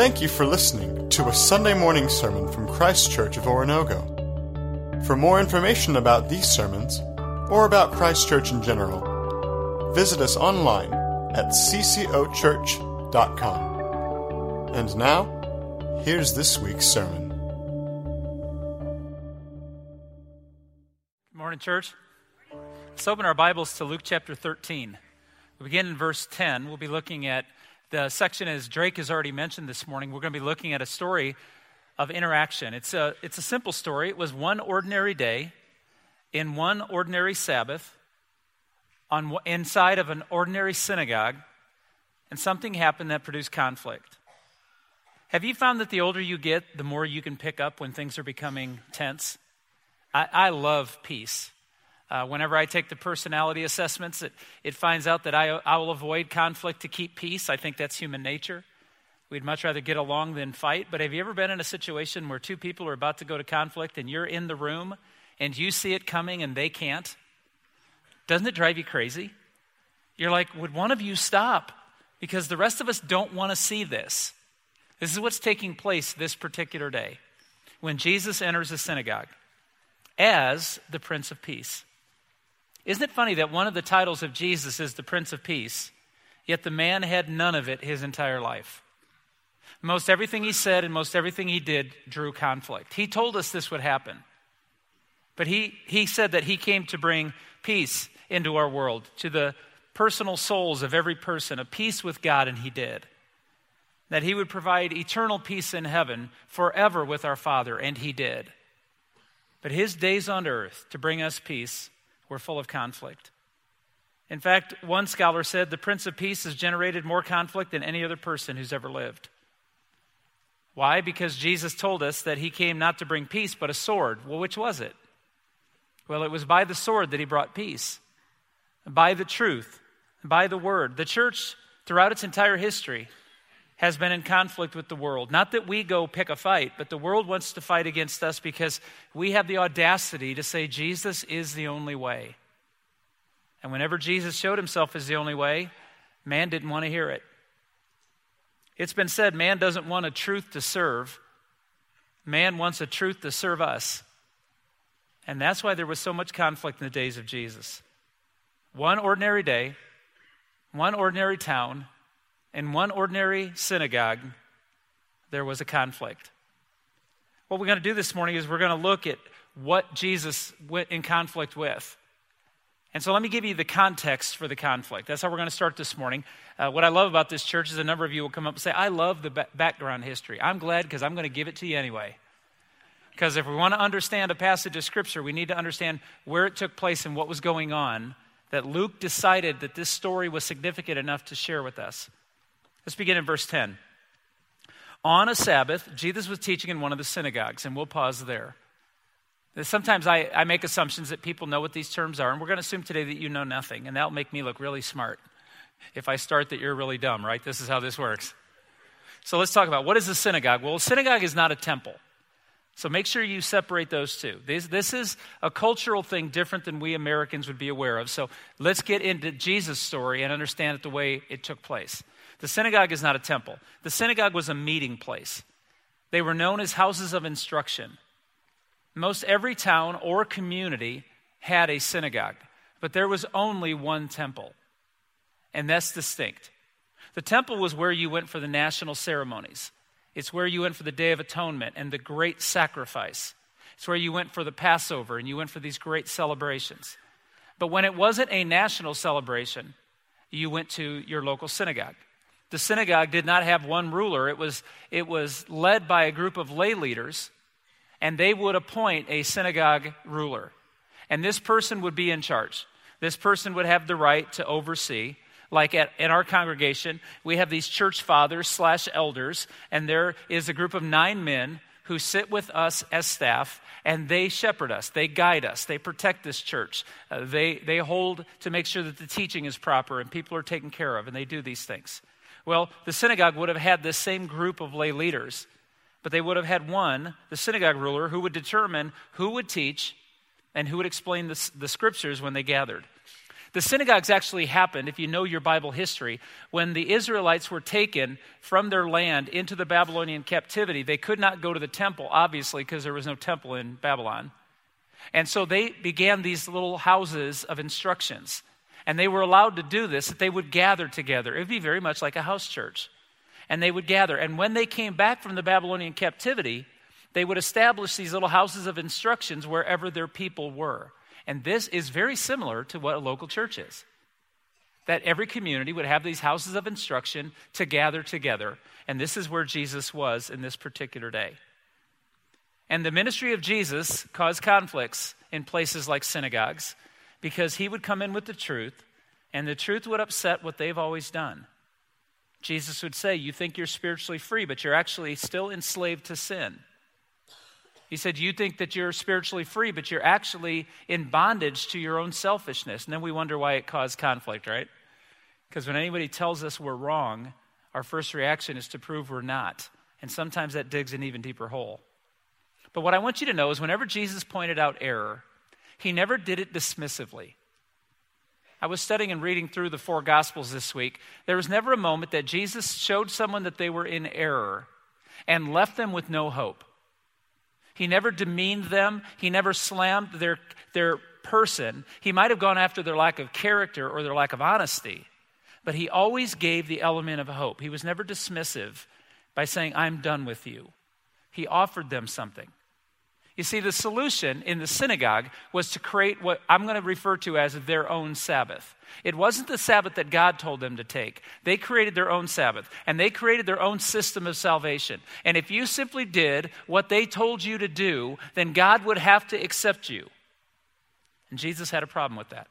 Thank you for listening to a Sunday morning sermon from Christ Church of Oronogo. For more information about these sermons, or about Christ Church in general, visit us online at ccochurch.com. And now, here's this week's sermon. Good morning, church. Let's open our Bibles to Luke chapter 13. We begin in verse 10. We'll be looking at the section, as Drake has already mentioned this morning, we're going to be looking at a story of interaction. It's a, it's a simple story. It was one ordinary day in one ordinary Sabbath on, inside of an ordinary synagogue, and something happened that produced conflict. Have you found that the older you get, the more you can pick up when things are becoming tense? I, I love peace. Uh, whenever I take the personality assessments, it, it finds out that I, I will avoid conflict to keep peace. I think that's human nature. We'd much rather get along than fight. But have you ever been in a situation where two people are about to go to conflict and you're in the room and you see it coming and they can't? Doesn't it drive you crazy? You're like, would one of you stop? Because the rest of us don't want to see this. This is what's taking place this particular day when Jesus enters the synagogue as the Prince of Peace. Isn't it funny that one of the titles of Jesus is the Prince of Peace, yet the man had none of it his entire life? Most everything he said and most everything he did drew conflict. He told us this would happen. But he, he said that he came to bring peace into our world, to the personal souls of every person, a peace with God, and he did. That he would provide eternal peace in heaven forever with our Father, and he did. But his days on earth to bring us peace were full of conflict. In fact, one scholar said the Prince of Peace has generated more conflict than any other person who's ever lived. Why? Because Jesus told us that he came not to bring peace, but a sword. Well, which was it? Well, it was by the sword that he brought peace, by the truth, by the word. The church, throughout its entire history, has been in conflict with the world. Not that we go pick a fight, but the world wants to fight against us because we have the audacity to say Jesus is the only way. And whenever Jesus showed himself as the only way, man didn't want to hear it. It's been said man doesn't want a truth to serve, man wants a truth to serve us. And that's why there was so much conflict in the days of Jesus. One ordinary day, one ordinary town, in one ordinary synagogue, there was a conflict. What we're going to do this morning is we're going to look at what Jesus went in conflict with. And so let me give you the context for the conflict. That's how we're going to start this morning. Uh, what I love about this church is a number of you will come up and say, I love the ba- background history. I'm glad because I'm going to give it to you anyway. Because if we want to understand a passage of Scripture, we need to understand where it took place and what was going on, that Luke decided that this story was significant enough to share with us. Let's begin in verse 10. On a Sabbath, Jesus was teaching in one of the synagogues, and we'll pause there. Sometimes I, I make assumptions that people know what these terms are, and we're going to assume today that you know nothing, and that'll make me look really smart if I start that you're really dumb, right? This is how this works. So let's talk about what is a synagogue? Well, a synagogue is not a temple. So make sure you separate those two. This, this is a cultural thing different than we Americans would be aware of. So let's get into Jesus' story and understand it the way it took place. The synagogue is not a temple, the synagogue was a meeting place. They were known as houses of instruction. Most every town or community had a synagogue, but there was only one temple, and that's distinct. The temple was where you went for the national ceremonies. It's where you went for the Day of Atonement and the great sacrifice. It's where you went for the Passover and you went for these great celebrations. But when it wasn't a national celebration, you went to your local synagogue. The synagogue did not have one ruler, it was, it was led by a group of lay leaders, and they would appoint a synagogue ruler. And this person would be in charge. This person would have the right to oversee. Like at, in our congregation, we have these church fathers slash elders, and there is a group of nine men who sit with us as staff and they shepherd us they guide us they protect this church uh, they, they hold to make sure that the teaching is proper and people are taken care of and they do these things well, the synagogue would have had this same group of lay leaders, but they would have had one, the synagogue ruler, who would determine who would teach and who would explain the, the scriptures when they gathered. The synagogues actually happened, if you know your Bible history, when the Israelites were taken from their land into the Babylonian captivity. They could not go to the temple, obviously, because there was no temple in Babylon. And so they began these little houses of instructions. And they were allowed to do this, that they would gather together. It would be very much like a house church. And they would gather. And when they came back from the Babylonian captivity, they would establish these little houses of instructions wherever their people were. And this is very similar to what a local church is. That every community would have these houses of instruction to gather together. And this is where Jesus was in this particular day. And the ministry of Jesus caused conflicts in places like synagogues because he would come in with the truth, and the truth would upset what they've always done. Jesus would say, You think you're spiritually free, but you're actually still enslaved to sin. He said, You think that you're spiritually free, but you're actually in bondage to your own selfishness. And then we wonder why it caused conflict, right? Because when anybody tells us we're wrong, our first reaction is to prove we're not. And sometimes that digs an even deeper hole. But what I want you to know is whenever Jesus pointed out error, he never did it dismissively. I was studying and reading through the four Gospels this week. There was never a moment that Jesus showed someone that they were in error and left them with no hope. He never demeaned them, he never slammed their, their person. He might have gone after their lack of character or their lack of honesty, but he always gave the element of hope. He was never dismissive by saying, I'm done with you. He offered them something. You see, the solution in the synagogue was to create what I'm going to refer to as their own Sabbath. It wasn't the Sabbath that God told them to take. They created their own Sabbath, and they created their own system of salvation. And if you simply did what they told you to do, then God would have to accept you. And Jesus had a problem with that.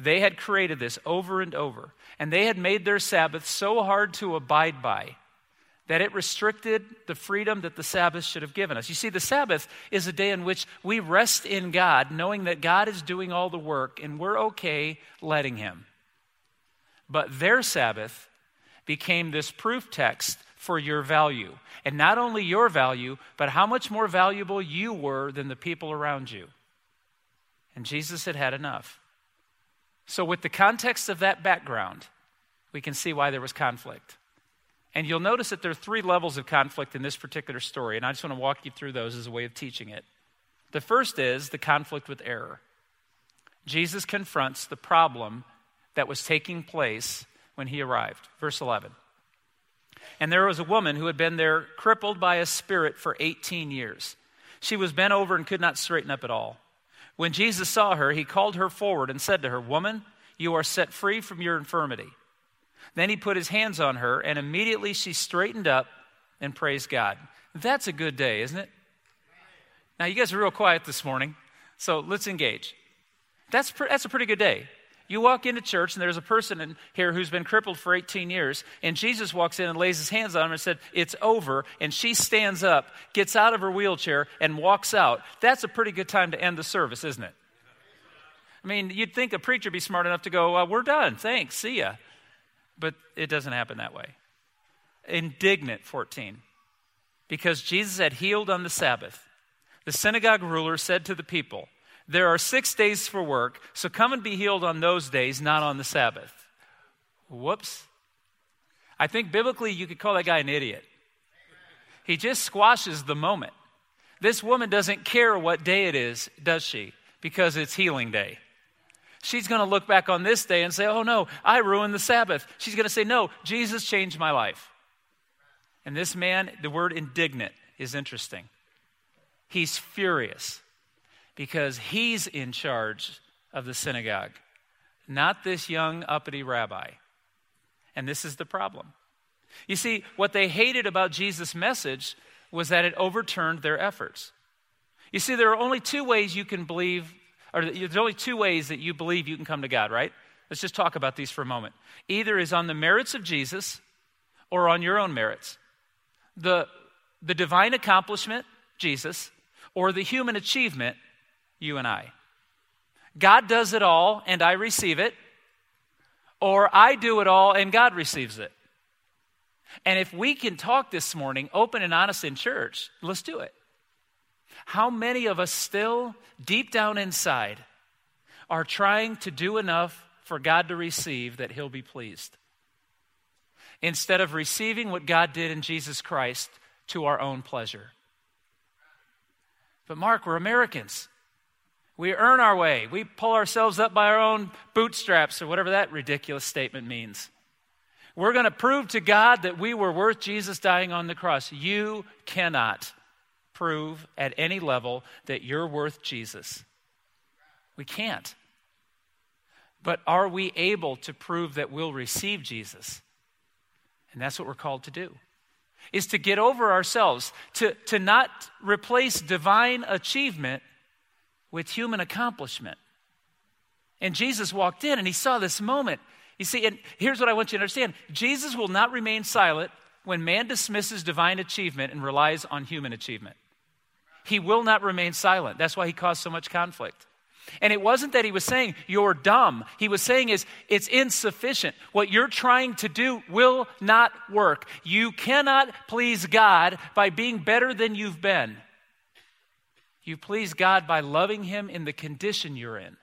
They had created this over and over, and they had made their Sabbath so hard to abide by that it restricted the freedom that the Sabbath should have given us. You see, the Sabbath is a day in which we rest in God, knowing that God is doing all the work and we're okay letting Him. But their Sabbath became this proof text for your value. And not only your value, but how much more valuable you were than the people around you. And Jesus had had enough. So, with the context of that background, we can see why there was conflict. And you'll notice that there are three levels of conflict in this particular story, and I just want to walk you through those as a way of teaching it. The first is the conflict with error. Jesus confronts the problem that was taking place when he arrived. Verse 11. And there was a woman who had been there crippled by a spirit for 18 years. She was bent over and could not straighten up at all. When Jesus saw her, he called her forward and said to her, Woman, you are set free from your infirmity. Then he put his hands on her, and immediately she straightened up and praised God. That's a good day, isn't it? Now, you guys are real quiet this morning, so let's engage. That's, pre- that's a pretty good day. You walk into church, and there's a person in here who's been crippled for 18 years, and Jesus walks in and lays his hands on her and said, It's over. And she stands up, gets out of her wheelchair, and walks out. That's a pretty good time to end the service, isn't it? I mean, you'd think a preacher be smart enough to go, well, We're done. Thanks. See ya. But it doesn't happen that way. Indignant, 14. Because Jesus had healed on the Sabbath. The synagogue ruler said to the people, There are six days for work, so come and be healed on those days, not on the Sabbath. Whoops. I think biblically you could call that guy an idiot. He just squashes the moment. This woman doesn't care what day it is, does she? Because it's healing day. She's going to look back on this day and say, Oh no, I ruined the Sabbath. She's going to say, No, Jesus changed my life. And this man, the word indignant is interesting. He's furious because he's in charge of the synagogue, not this young uppity rabbi. And this is the problem. You see, what they hated about Jesus' message was that it overturned their efforts. You see, there are only two ways you can believe or there's only two ways that you believe you can come to God, right? Let's just talk about these for a moment. Either is on the merits of Jesus or on your own merits. The, the divine accomplishment, Jesus, or the human achievement, you and I. God does it all and I receive it, or I do it all and God receives it. And if we can talk this morning, open and honest in church, let's do it. How many of us still, deep down inside, are trying to do enough for God to receive that He'll be pleased. Instead of receiving what God did in Jesus Christ to our own pleasure. But, Mark, we're Americans. We earn our way. We pull ourselves up by our own bootstraps, or whatever that ridiculous statement means. We're going to prove to God that we were worth Jesus dying on the cross. You cannot prove at any level that you're worth Jesus. We can't. But are we able to prove that we'll receive Jesus? And that's what we're called to do. Is to get over ourselves, to, to not replace divine achievement with human accomplishment. And Jesus walked in and he saw this moment. You see, and here's what I want you to understand Jesus will not remain silent when man dismisses divine achievement and relies on human achievement. He will not remain silent. That's why he caused so much conflict. And it wasn't that he was saying, you're dumb. He was saying is, it's insufficient. What you're trying to do will not work. You cannot please God by being better than you've been. You please God by loving Him in the condition you're in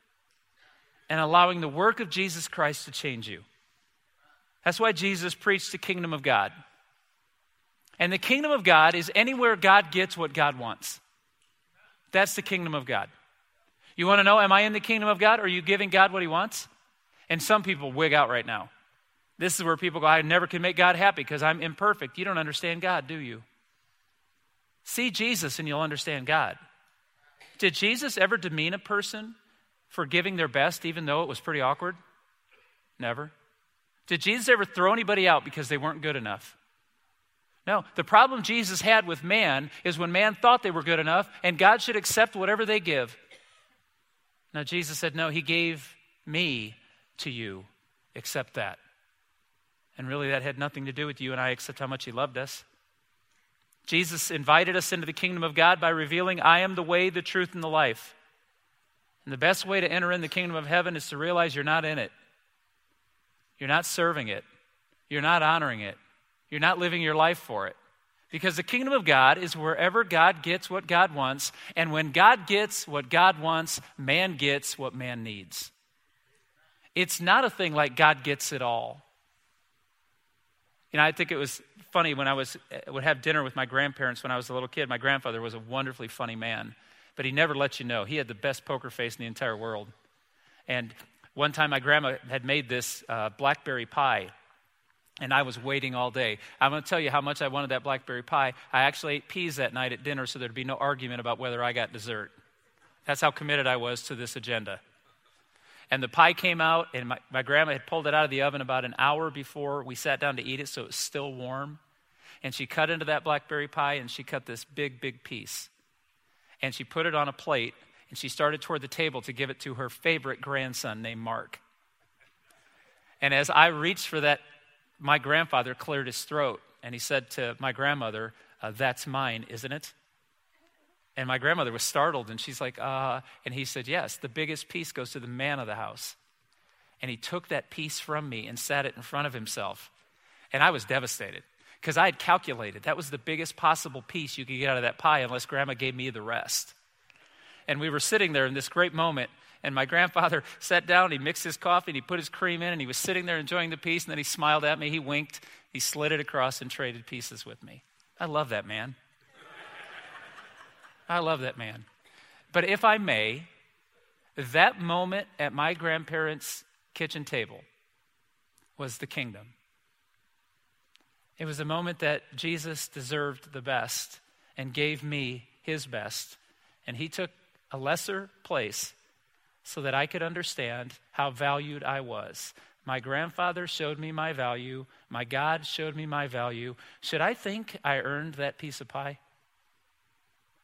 and allowing the work of Jesus Christ to change you. That's why Jesus preached the kingdom of God. And the kingdom of God is anywhere God gets what God wants. That's the kingdom of God. You want to know, am I in the kingdom of God? Are you giving God what He wants? And some people wig out right now. This is where people go, I never can make God happy because I'm imperfect. You don't understand God, do you? See Jesus and you'll understand God. Did Jesus ever demean a person for giving their best, even though it was pretty awkward? Never. Did Jesus ever throw anybody out because they weren't good enough? No. The problem Jesus had with man is when man thought they were good enough and God should accept whatever they give. Now, Jesus said, No, He gave me to you. Accept that. And really, that had nothing to do with you and I except how much He loved us. Jesus invited us into the kingdom of God by revealing, I am the way, the truth, and the life. And the best way to enter in the kingdom of heaven is to realize you're not in it. You're not serving it. You're not honoring it. You're not living your life for it. Because the kingdom of God is wherever God gets what God wants. And when God gets what God wants, man gets what man needs. It's not a thing like God gets it all. You know, I think it was funny when I was, uh, would have dinner with my grandparents when I was a little kid. My grandfather was a wonderfully funny man, but he never let you know. He had the best poker face in the entire world. And one time my grandma had made this uh, blackberry pie, and I was waiting all day. I'm going to tell you how much I wanted that blackberry pie. I actually ate peas that night at dinner so there'd be no argument about whether I got dessert. That's how committed I was to this agenda. And the pie came out, and my, my grandma had pulled it out of the oven about an hour before we sat down to eat it, so it was still warm. And she cut into that blackberry pie, and she cut this big, big piece. And she put it on a plate, and she started toward the table to give it to her favorite grandson named Mark. And as I reached for that, my grandfather cleared his throat, and he said to my grandmother, uh, That's mine, isn't it? And my grandmother was startled, and she's like, uh, and he said, Yes, the biggest piece goes to the man of the house. And he took that piece from me and sat it in front of himself. And I was devastated because I had calculated that was the biggest possible piece you could get out of that pie unless grandma gave me the rest. And we were sitting there in this great moment, and my grandfather sat down, he mixed his coffee, and he put his cream in, and he was sitting there enjoying the piece, and then he smiled at me, he winked, he slid it across and traded pieces with me. I love that man. I love that man. But if I may, that moment at my grandparents' kitchen table was the kingdom. It was a moment that Jesus deserved the best and gave me his best. And he took a lesser place so that I could understand how valued I was. My grandfather showed me my value. My God showed me my value. Should I think I earned that piece of pie?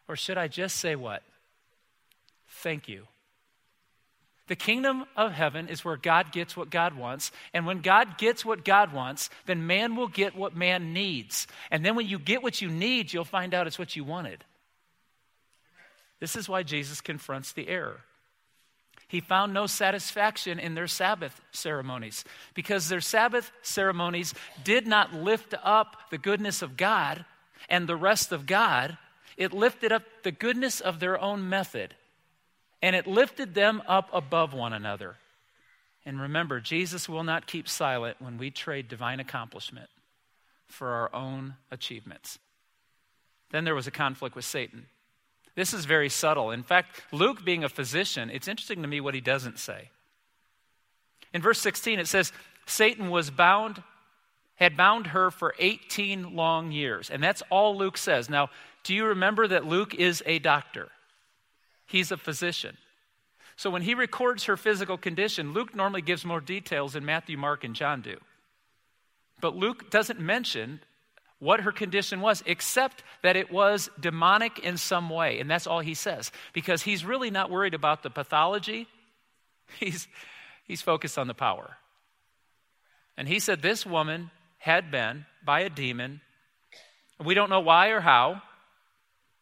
Or should I just say what? Thank you. The kingdom of heaven is where God gets what God wants. And when God gets what God wants, then man will get what man needs. And then when you get what you need, you'll find out it's what you wanted. This is why Jesus confronts the error. He found no satisfaction in their Sabbath ceremonies because their Sabbath ceremonies did not lift up the goodness of God and the rest of God, it lifted up the goodness of their own method. and it lifted them up above one another. And remember, Jesus will not keep silent when we trade divine accomplishment for our own achievements. Then there was a conflict with Satan. This is very subtle. In fact, Luke, being a physician, it's interesting to me what he doesn't say. In verse 16, it says, Satan was bound, had bound her for 18 long years. And that's all Luke says. Now, do you remember that Luke is a doctor? He's a physician. So when he records her physical condition, Luke normally gives more details than Matthew, Mark, and John do. But Luke doesn't mention what her condition was, except that it was demonic in some way. And that's all he says, because he's really not worried about the pathology, he's, he's focused on the power. And he said this woman had been by a demon. We don't know why or how,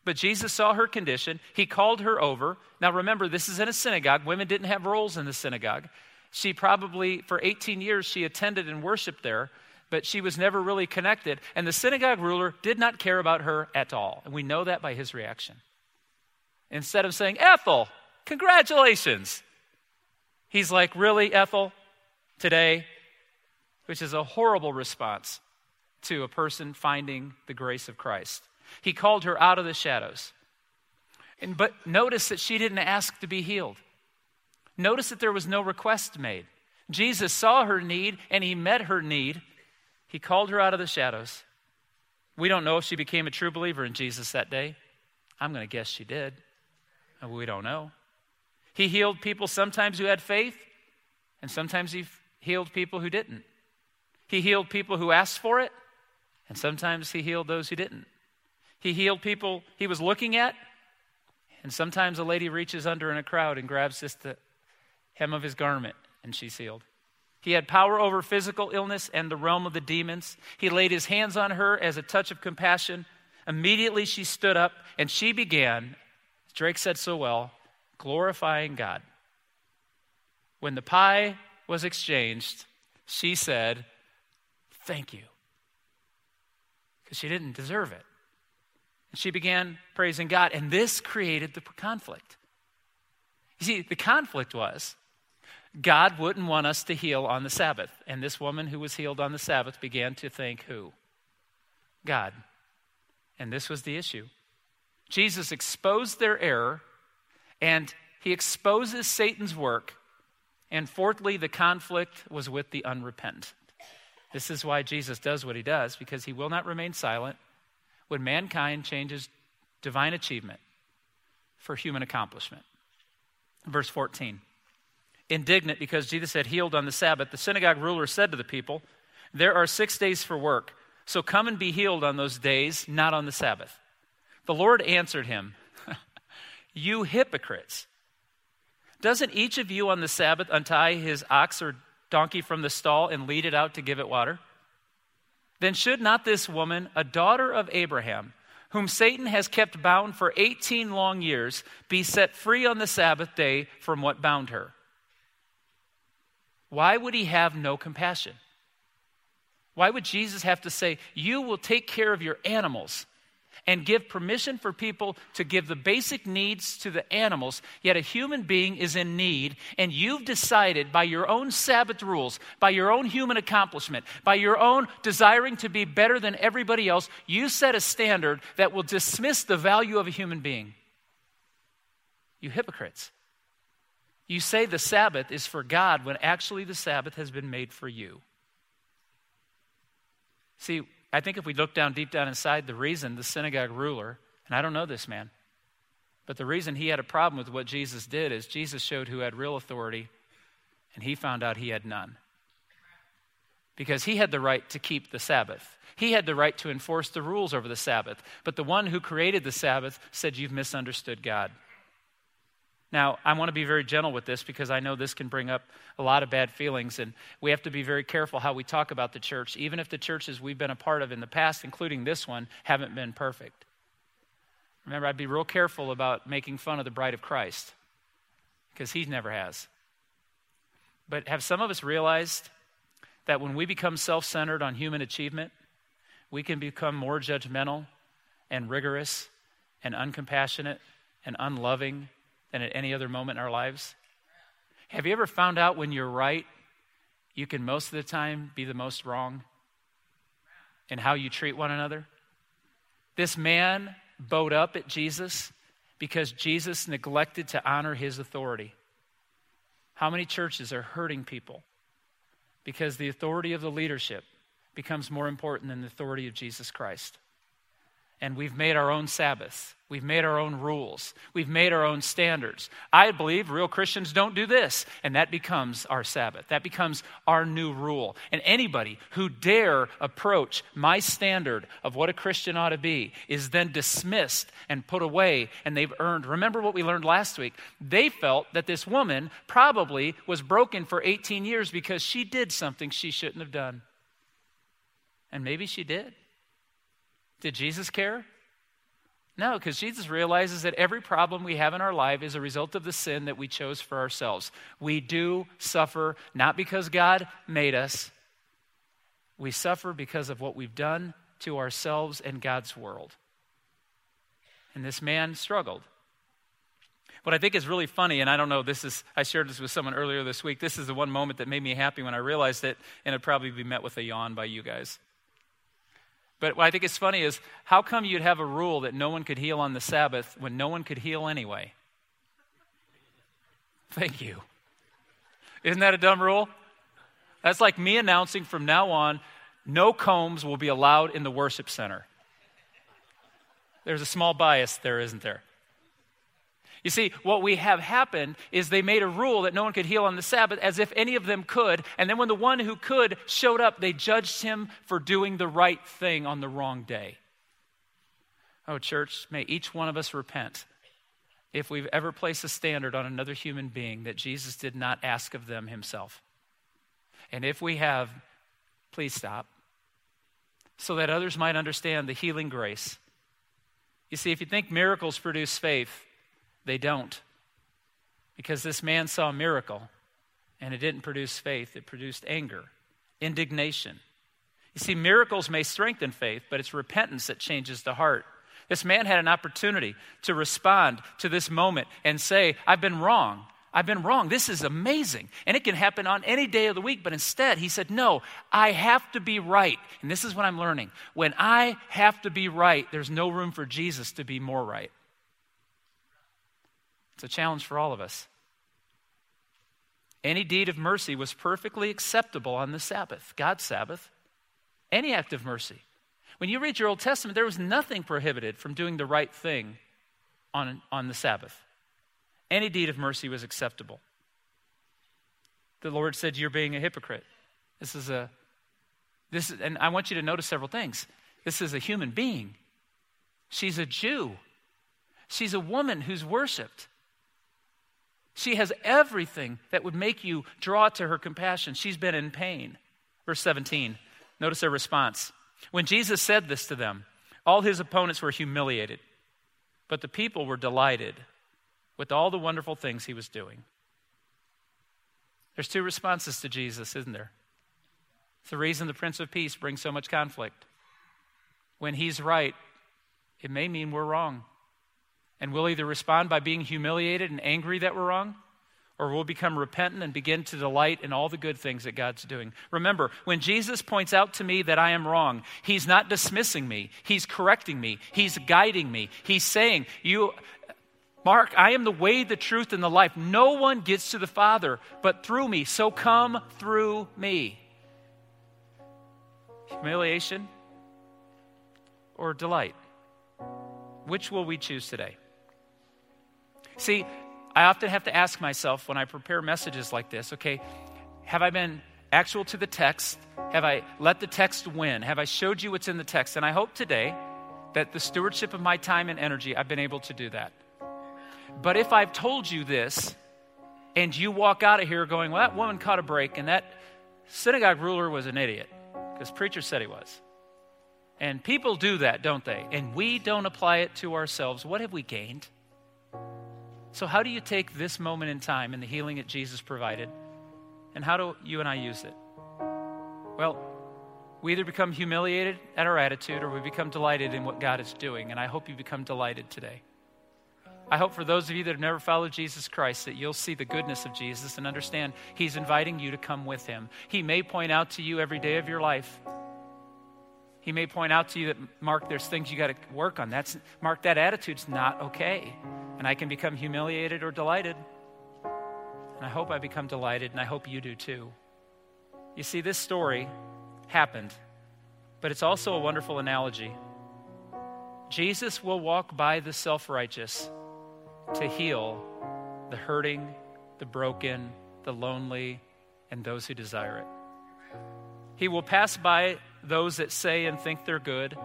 but Jesus saw her condition. He called her over. Now remember, this is in a synagogue. Women didn't have roles in the synagogue. She probably, for 18 years, she attended and worshiped there, but she was never really connected. And the synagogue ruler did not care about her at all. And we know that by his reaction. Instead of saying, Ethel, congratulations, he's like, Really, Ethel, today? Which is a horrible response to a person finding the grace of Christ. He called her out of the shadows. And, but notice that she didn't ask to be healed. Notice that there was no request made. Jesus saw her need and he met her need. He called her out of the shadows. We don't know if she became a true believer in Jesus that day. I'm going to guess she did. Uh, we don't know. He healed people sometimes who had faith, and sometimes he healed people who didn't. He healed people who asked for it, and sometimes he healed those who didn't. He healed people he was looking at. And sometimes a lady reaches under in a crowd and grabs just the hem of his garment and she's healed. He had power over physical illness and the realm of the demons. He laid his hands on her as a touch of compassion. Immediately she stood up and she began, Drake said so well, glorifying God. When the pie was exchanged, she said, Thank you. Because she didn't deserve it. And she began praising God, and this created the conflict. You see, the conflict was God wouldn't want us to heal on the Sabbath. And this woman who was healed on the Sabbath began to think who? God. And this was the issue. Jesus exposed their error, and he exposes Satan's work. And fourthly, the conflict was with the unrepentant. This is why Jesus does what he does, because he will not remain silent when mankind changes divine achievement for human accomplishment. Verse 14. Indignant because Jesus had healed on the Sabbath, the synagogue ruler said to the people, There are six days for work, so come and be healed on those days, not on the Sabbath. The Lord answered him, You hypocrites! Doesn't each of you on the Sabbath untie his ox or donkey from the stall and lead it out to give it water? Then should not this woman, a daughter of Abraham, whom Satan has kept bound for 18 long years, be set free on the Sabbath day from what bound her? Why would he have no compassion? Why would Jesus have to say, You will take care of your animals and give permission for people to give the basic needs to the animals, yet a human being is in need, and you've decided by your own Sabbath rules, by your own human accomplishment, by your own desiring to be better than everybody else, you set a standard that will dismiss the value of a human being. You hypocrites. You say the Sabbath is for God when actually the Sabbath has been made for you. See, I think if we look down deep down inside, the reason the synagogue ruler, and I don't know this man, but the reason he had a problem with what Jesus did is Jesus showed who had real authority, and he found out he had none. Because he had the right to keep the Sabbath. He had the right to enforce the rules over the Sabbath. But the one who created the Sabbath said, You've misunderstood God. Now, I want to be very gentle with this because I know this can bring up a lot of bad feelings, and we have to be very careful how we talk about the church, even if the churches we've been a part of in the past, including this one, haven't been perfect. Remember, I'd be real careful about making fun of the bride of Christ because he never has. But have some of us realized that when we become self centered on human achievement, we can become more judgmental and rigorous and uncompassionate and unloving than at any other moment in our lives? Have you ever found out when you're right, you can most of the time be the most wrong in how you treat one another? This man bowed up at Jesus because Jesus neglected to honor his authority. How many churches are hurting people because the authority of the leadership becomes more important than the authority of Jesus Christ? And we've made our own Sabbaths. We've made our own rules. We've made our own standards. I believe real Christians don't do this, and that becomes our Sabbath. That becomes our new rule. And anybody who dare approach my standard of what a Christian ought to be is then dismissed and put away, and they've earned. Remember what we learned last week? They felt that this woman probably was broken for 18 years because she did something she shouldn't have done. And maybe she did. Did Jesus care? No, because Jesus realizes that every problem we have in our life is a result of the sin that we chose for ourselves. We do suffer not because God made us, we suffer because of what we've done to ourselves and God's world. And this man struggled. What I think is really funny, and I don't know, this is, I shared this with someone earlier this week. This is the one moment that made me happy when I realized it, and it'd probably be met with a yawn by you guys. But what I think is funny is how come you'd have a rule that no one could heal on the Sabbath when no one could heal anyway? Thank you. Isn't that a dumb rule? That's like me announcing from now on no combs will be allowed in the worship center. There's a small bias there, isn't there? You see, what we have happened is they made a rule that no one could heal on the Sabbath as if any of them could. And then when the one who could showed up, they judged him for doing the right thing on the wrong day. Oh, church, may each one of us repent if we've ever placed a standard on another human being that Jesus did not ask of them himself. And if we have, please stop so that others might understand the healing grace. You see, if you think miracles produce faith, they don't. Because this man saw a miracle and it didn't produce faith, it produced anger, indignation. You see, miracles may strengthen faith, but it's repentance that changes the heart. This man had an opportunity to respond to this moment and say, I've been wrong. I've been wrong. This is amazing. And it can happen on any day of the week. But instead, he said, No, I have to be right. And this is what I'm learning. When I have to be right, there's no room for Jesus to be more right. It's a challenge for all of us. Any deed of mercy was perfectly acceptable on the Sabbath, God's Sabbath. Any act of mercy. When you read your Old Testament, there was nothing prohibited from doing the right thing on, on the Sabbath. Any deed of mercy was acceptable. The Lord said, You're being a hypocrite. This is a, this is, and I want you to notice several things. This is a human being. She's a Jew. She's a woman who's worshiped. She has everything that would make you draw to her compassion. She's been in pain. Verse 17, notice their response. When Jesus said this to them, all his opponents were humiliated, but the people were delighted with all the wonderful things he was doing. There's two responses to Jesus, isn't there? It's the reason the Prince of Peace brings so much conflict. When he's right, it may mean we're wrong. And we'll either respond by being humiliated and angry that we're wrong, or we'll become repentant and begin to delight in all the good things that God's doing. Remember, when Jesus points out to me that I am wrong, he's not dismissing me, he's correcting me, he's guiding me. He's saying, You Mark, I am the way, the truth, and the life. No one gets to the Father but through me. So come through me. Humiliation or delight? Which will we choose today? See, I often have to ask myself when I prepare messages like this okay, have I been actual to the text? Have I let the text win? Have I showed you what's in the text? And I hope today that the stewardship of my time and energy, I've been able to do that. But if I've told you this and you walk out of here going, well, that woman caught a break and that synagogue ruler was an idiot because preacher said he was. And people do that, don't they? And we don't apply it to ourselves. What have we gained? So, how do you take this moment in time and the healing that Jesus provided, and how do you and I use it? Well, we either become humiliated at our attitude or we become delighted in what God is doing, and I hope you become delighted today. I hope for those of you that have never followed Jesus Christ that you'll see the goodness of Jesus and understand He's inviting you to come with Him. He may point out to you every day of your life. He may point out to you that, Mark, there's things you got to work on. That's, Mark, that attitude's not okay. And I can become humiliated or delighted. And I hope I become delighted, and I hope you do too. You see, this story happened, but it's also a wonderful analogy. Jesus will walk by the self righteous to heal the hurting, the broken, the lonely, and those who desire it. He will pass by those that say and think they're good.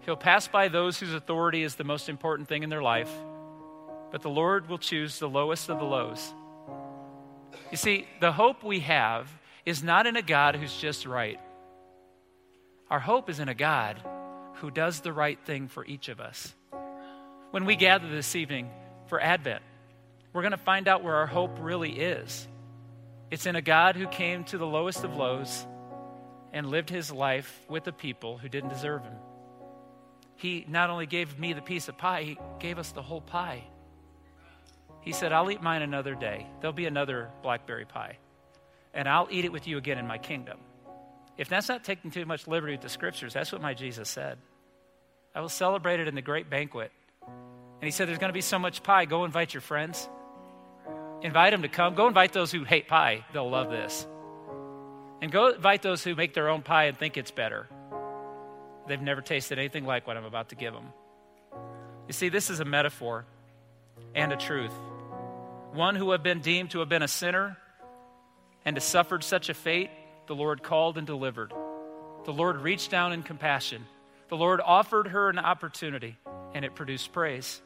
He'll pass by those whose authority is the most important thing in their life. But the Lord will choose the lowest of the lows. You see, the hope we have is not in a God who's just right. Our hope is in a God who does the right thing for each of us. When we gather this evening for Advent, we're going to find out where our hope really is. It's in a God who came to the lowest of lows and lived his life with the people who didn't deserve him. He not only gave me the piece of pie, he gave us the whole pie. He said, I'll eat mine another day. There'll be another blackberry pie. And I'll eat it with you again in my kingdom. If that's not taking too much liberty with the scriptures, that's what my Jesus said. I will celebrate it in the great banquet. And he said, There's going to be so much pie. Go invite your friends. Invite them to come. Go invite those who hate pie. They'll love this. And go invite those who make their own pie and think it's better. They've never tasted anything like what I'm about to give them. You see, this is a metaphor and a truth. One who have been deemed to have been a sinner and to suffered such a fate, the Lord called and delivered. The Lord reached down in compassion. The Lord offered her an opportunity, and it produced praise.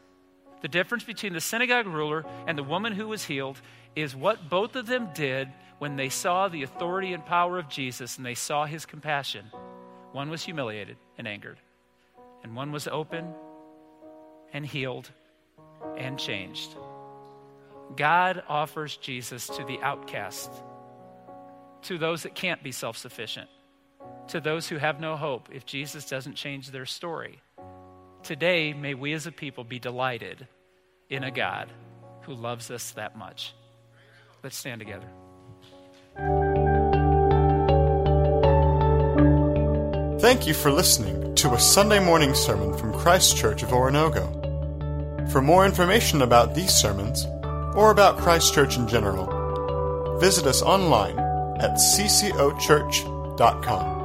The difference between the synagogue ruler and the woman who was healed is what both of them did when they saw the authority and power of Jesus and they saw his compassion, one was humiliated and angered, and one was open and healed and changed. God offers Jesus to the outcast, to those that can't be self sufficient, to those who have no hope if Jesus doesn't change their story. Today, may we as a people be delighted in a God who loves us that much. Let's stand together. Thank you for listening to a Sunday morning sermon from Christ Church of Oronogo. For more information about these sermons, or about Christ Church in general, visit us online at ccochurch.com.